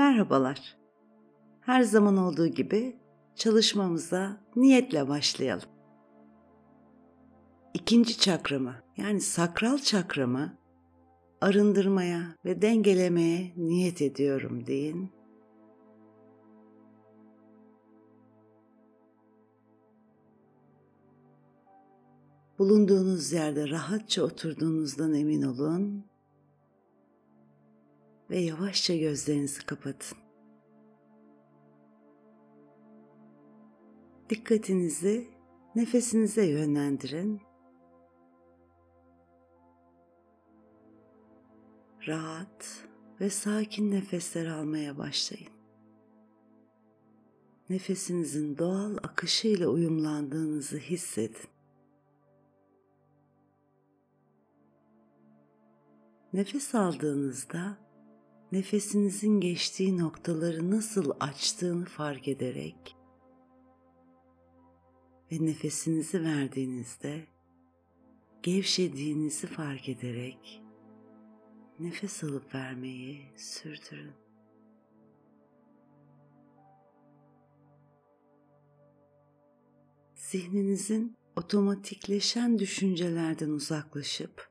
Merhabalar. Her zaman olduğu gibi çalışmamıza niyetle başlayalım. İkinci çakramı yani sakral çakramı arındırmaya ve dengelemeye niyet ediyorum deyin. Bulunduğunuz yerde rahatça oturduğunuzdan emin olun ve yavaşça gözlerinizi kapatın. Dikkatinizi nefesinize yönlendirin. Rahat ve sakin nefesler almaya başlayın. Nefesinizin doğal akışıyla uyumlandığınızı hissedin. Nefes aldığınızda nefesinizin geçtiği noktaları nasıl açtığını fark ederek ve nefesinizi verdiğinizde gevşediğinizi fark ederek nefes alıp vermeyi sürdürün. Zihninizin otomatikleşen düşüncelerden uzaklaşıp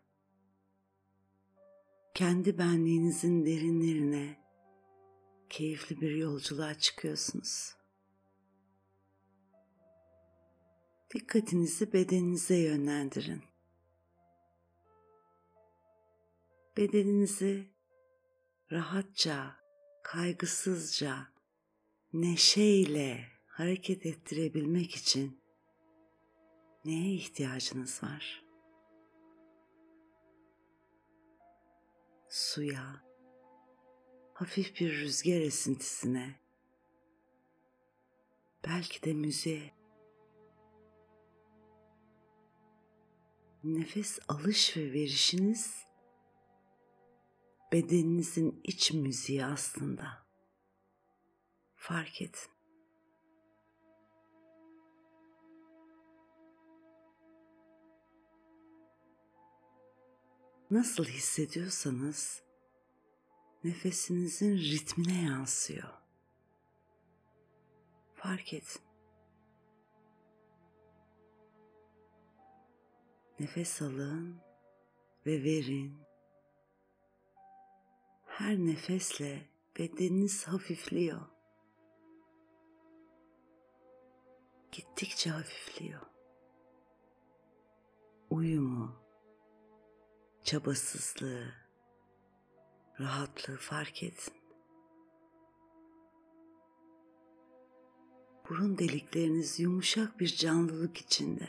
kendi benliğinizin derinlerine keyifli bir yolculuğa çıkıyorsunuz. Dikkatinizi bedeninize yönlendirin. Bedeninizi rahatça, kaygısızca, neşeyle hareket ettirebilmek için neye ihtiyacınız var? Suya, hafif bir rüzgar esintisine, belki de müziğe nefes alış ve verişiniz bedeninizin iç müziği aslında. Fark edin. Nasıl hissediyorsanız nefesinizin ritmine yansıyor. Fark edin. Nefes alın ve verin. Her nefesle bedeniniz hafifliyor. Gittikçe hafifliyor. Uyumu, çabasızlığı, rahatlığı fark edin. Burun delikleriniz yumuşak bir canlılık içinde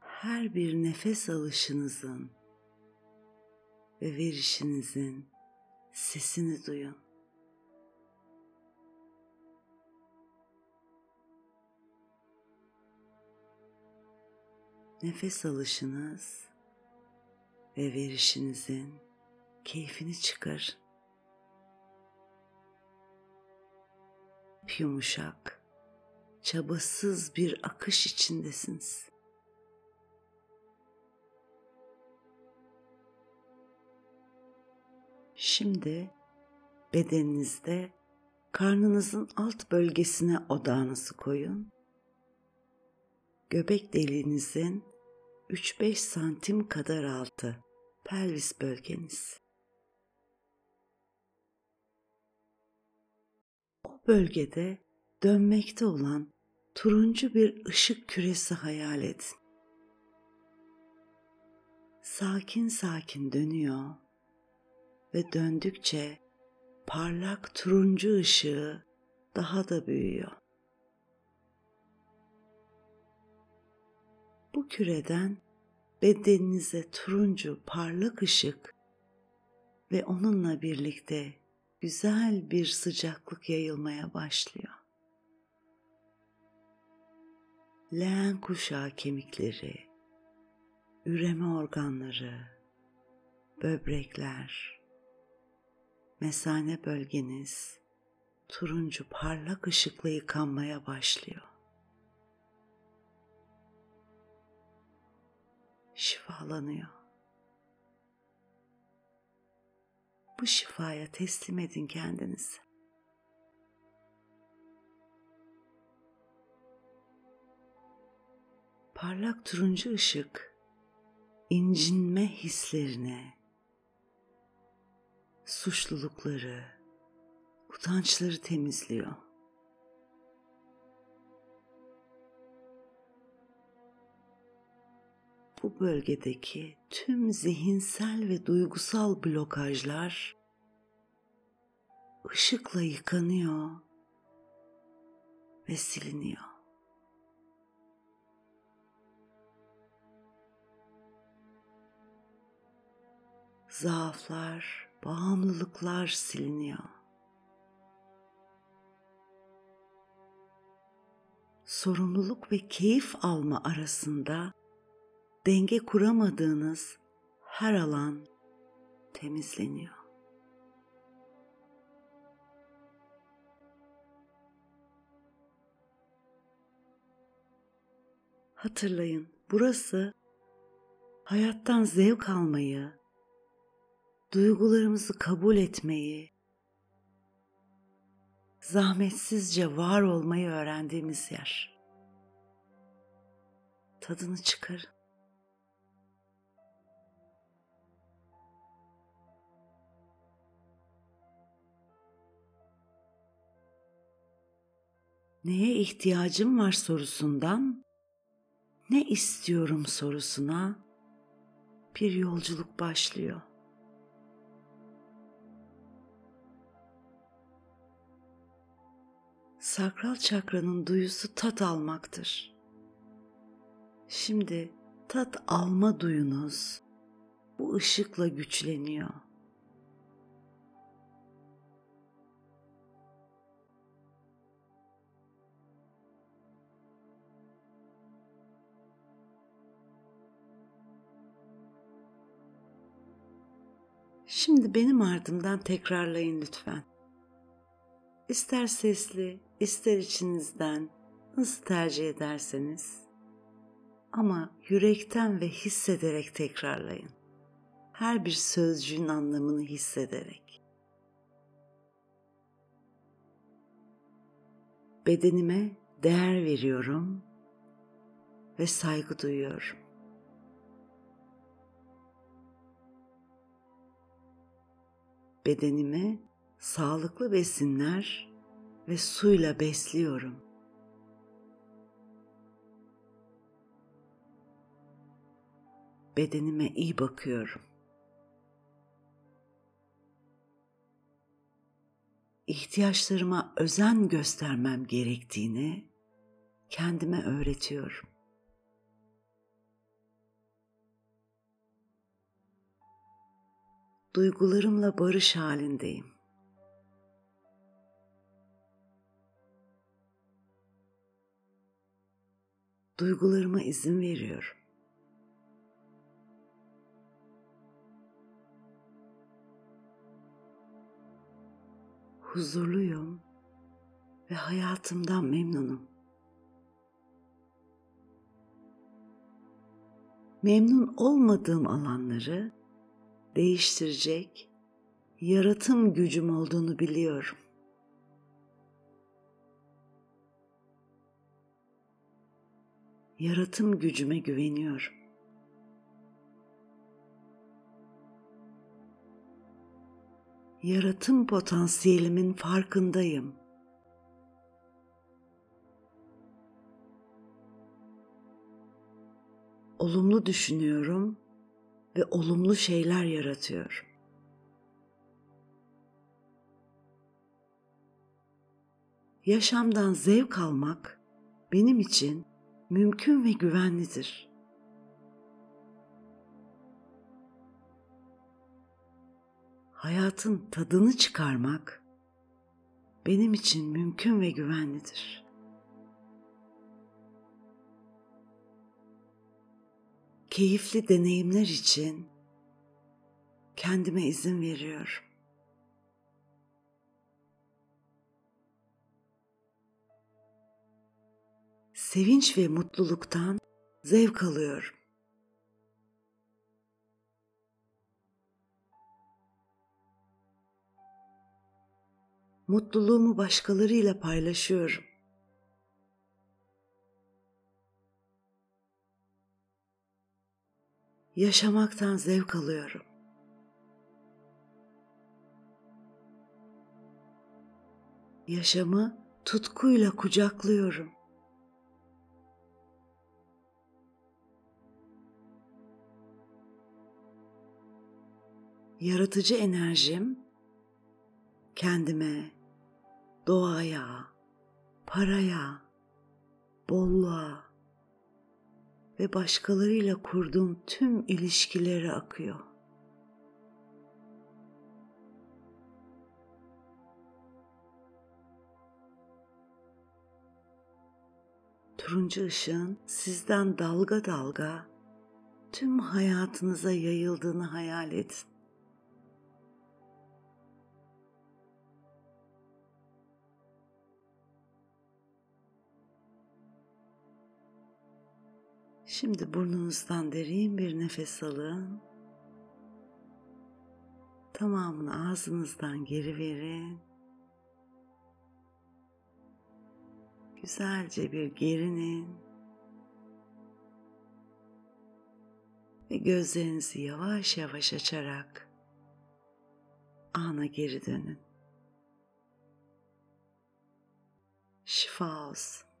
her bir nefes alışınızın ve verişinizin sesini duyun. Nefes alışınız ve verişinizin keyfini çıkar. Yumuşak, çabasız bir akış içindesiniz. Şimdi bedeninizde karnınızın alt bölgesine odağınızı koyun. Göbek deliğinizin 3-5 santim kadar altı pelvis bölgeniz. O bölgede dönmekte olan turuncu bir ışık küresi hayal edin. Sakin sakin dönüyor ve döndükçe parlak turuncu ışığı daha da büyüyor. Bu küreden bedeninize turuncu parlak ışık ve onunla birlikte güzel bir sıcaklık yayılmaya başlıyor. Leğen kuşağı kemikleri, üreme organları, böbrekler, mesane bölgeniz turuncu parlak ışıkla yıkanmaya başlıyor. Şifalanıyor. Bu şifaya teslim edin kendinizi. Parlak turuncu ışık incinme hislerine, suçlulukları, utançları temizliyor. Bu bölgedeki tüm zihinsel ve duygusal blokajlar ışıkla yıkanıyor ve siliniyor. Zaaflar, bağımlılıklar siliniyor. Sorumluluk ve keyif alma arasında denge kuramadığınız her alan temizleniyor. Hatırlayın, burası hayattan zevk almayı, duygularımızı kabul etmeyi, zahmetsizce var olmayı öğrendiğimiz yer. Tadını çıkarın. Neye ihtiyacım var sorusundan ne istiyorum sorusuna bir yolculuk başlıyor. Sakral çakranın duyusu tat almaktır. Şimdi tat alma duyunuz bu ışıkla güçleniyor. Şimdi benim ardımdan tekrarlayın lütfen. İster sesli, ister içinizden nasıl tercih ederseniz ama yürekten ve hissederek tekrarlayın. Her bir sözcüğün anlamını hissederek. Bedenime değer veriyorum ve saygı duyuyorum. Bedenimi sağlıklı besinler ve suyla besliyorum. Bedenime iyi bakıyorum. İhtiyaçlarıma özen göstermem gerektiğini kendime öğretiyorum. Duygularımla barış halindeyim. Duygularıma izin veriyorum. Huzurluyum ve hayatımdan memnunum. Memnun olmadığım alanları değiştirecek yaratım gücüm olduğunu biliyorum. Yaratım gücüme güveniyorum. Yaratım potansiyelimin farkındayım. Olumlu düşünüyorum ve olumlu şeyler yaratıyor. Yaşamdan zevk almak benim için mümkün ve güvenlidir. Hayatın tadını çıkarmak benim için mümkün ve güvenlidir. Keyifli deneyimler için kendime izin veriyorum. Sevinç ve mutluluktan zevk alıyorum. mutluluğumu başkalarıyla paylaşıyorum. Yaşamaktan zevk alıyorum. Yaşamı tutkuyla kucaklıyorum. Yaratıcı enerjim kendime, doğaya, paraya, bolluğa ve başkalarıyla kurduğum tüm ilişkilere akıyor. Turuncu ışığın sizden dalga dalga tüm hayatınıza yayıldığını hayal edin. Şimdi burnunuzdan derin bir nefes alın. Tamamını ağzınızdan geri verin. Güzelce bir gerinin. Ve gözlerinizi yavaş yavaş açarak ana geri dönün. Şifa olsun.